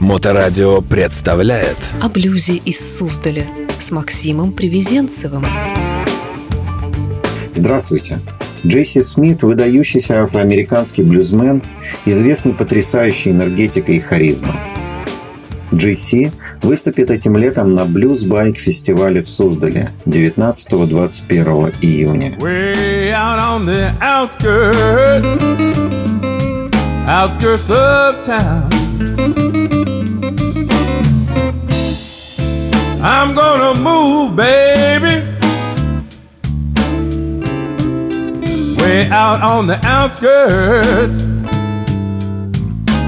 Моторадио представляет О блюзе из Суздаля с Максимом Привезенцевым. Здравствуйте. Джесси Смит – выдающийся афроамериканский блюзмен, известный потрясающей энергетикой и харизмой. GC выступит этим летом на Blues Bike фестивале в Суздале 19-21 июня. Way out on the outskirts, outskirts of town. I'm gonna move, baby. Way out on the outskirts,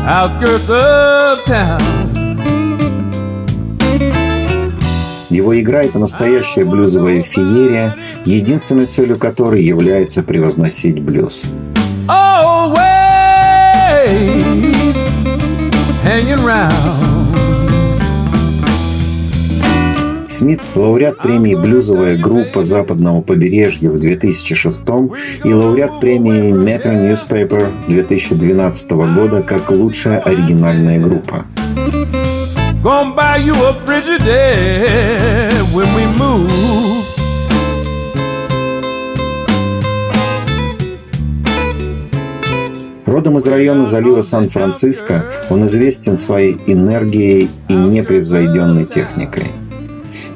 outskirts of town. Его игра – это настоящая блюзовая феерия, единственной целью которой является превозносить блюз. Always hanging round. Смит – лауреат премии «Блюзовая группа западного побережья» в 2006 и лауреат премии Metro Newspaper 2012 года как лучшая оригинальная группа. Gonna buy you a Frigidaire when we move. Родом из района залива Сан-Франциско, он известен своей энергией и непревзойденной техникой.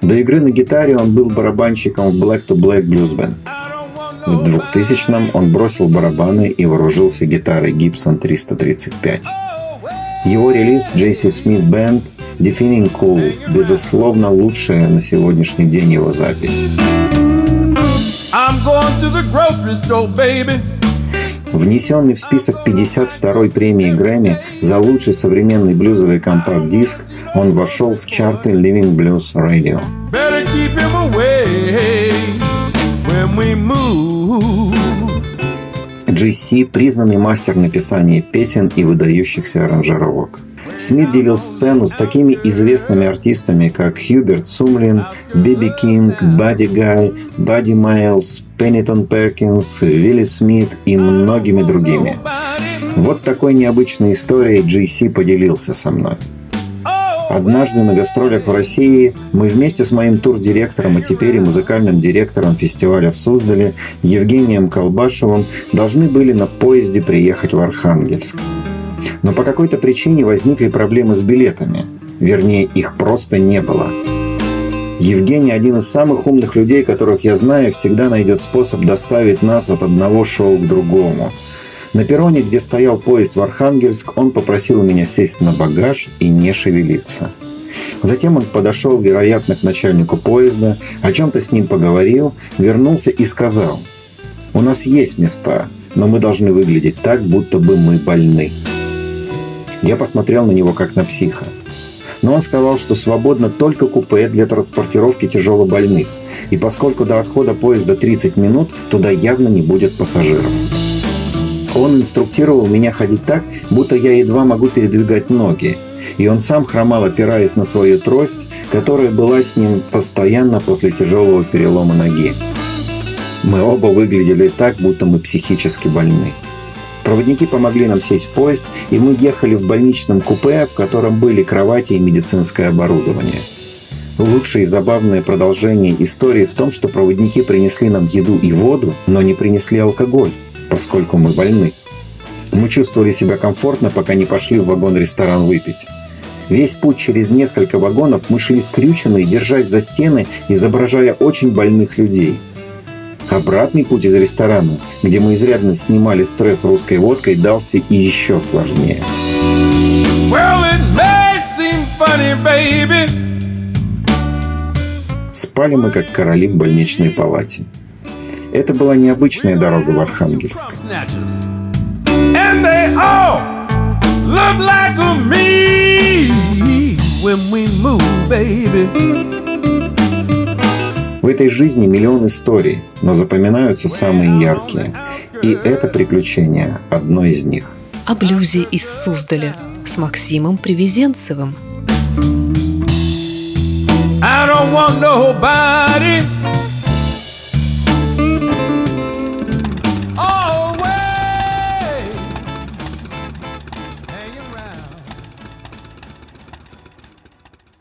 До игры на гитаре он был барабанщиком в Black to Black Blues Band. В 2000-м он бросил барабаны и вооружился гитарой Gibson 335. Его релиз JC Smith Band Defining Cool – безусловно лучшая на сегодняшний день его запись. Store. Внесенный в список 52-й премии Грэмми за лучший современный блюзовый компакт-диск, он вошел в чарты Living Blues Radio. GC – признанный мастер написания песен и выдающихся аранжировок. Смит делил сцену с такими известными артистами, как Хьюберт Сумлин, Биби Кинг, Бадди Гай, Бадди Майлз, Пеннитон Перкинс, Вилли Смит и многими другими. Вот такой необычной историей GC поделился со мной. Однажды на гастролях в России мы вместе с моим тур-директором, а теперь и музыкальным директором фестиваля в Суздале Евгением Колбашевым должны были на поезде приехать в Архангельск. Но по какой-то причине возникли проблемы с билетами. Вернее, их просто не было. Евгений, один из самых умных людей, которых я знаю, всегда найдет способ доставить нас от одного шоу к другому. На перроне, где стоял поезд в Архангельск, он попросил меня сесть на багаж и не шевелиться. Затем он подошел, вероятно, к начальнику поезда, о чем-то с ним поговорил, вернулся и сказал, «У нас есть места, но мы должны выглядеть так, будто бы мы больны». Я посмотрел на него как на психа. Но он сказал, что свободно только купе для транспортировки тяжелобольных. И поскольку до отхода поезда 30 минут, туда явно не будет пассажиров. Он инструктировал меня ходить так, будто я едва могу передвигать ноги. И он сам хромал, опираясь на свою трость, которая была с ним постоянно после тяжелого перелома ноги. Мы оба выглядели так, будто мы психически больны. Проводники помогли нам сесть в поезд, и мы ехали в больничном купе, в котором были кровати и медицинское оборудование. Лучшее и забавное продолжение истории в том, что проводники принесли нам еду и воду, но не принесли алкоголь, поскольку мы больны. Мы чувствовали себя комфортно, пока не пошли в вагон-ресторан выпить. Весь путь через несколько вагонов мы шли скрюченные, держась за стены, изображая очень больных людей – Обратный путь из ресторана, где мы изрядно снимали стресс русской водкой, дался и еще сложнее. Well, funny, baby. Спали мы как короли в больничной палате. Это была необычная дорога в Архангельск. Snatchers. And they all look like me when we move, baby. В этой жизни миллион историй, но запоминаются самые яркие. И это приключение одно из них. О блюзе из Суздаля с Максимом Привезенцевым. I don't want nobody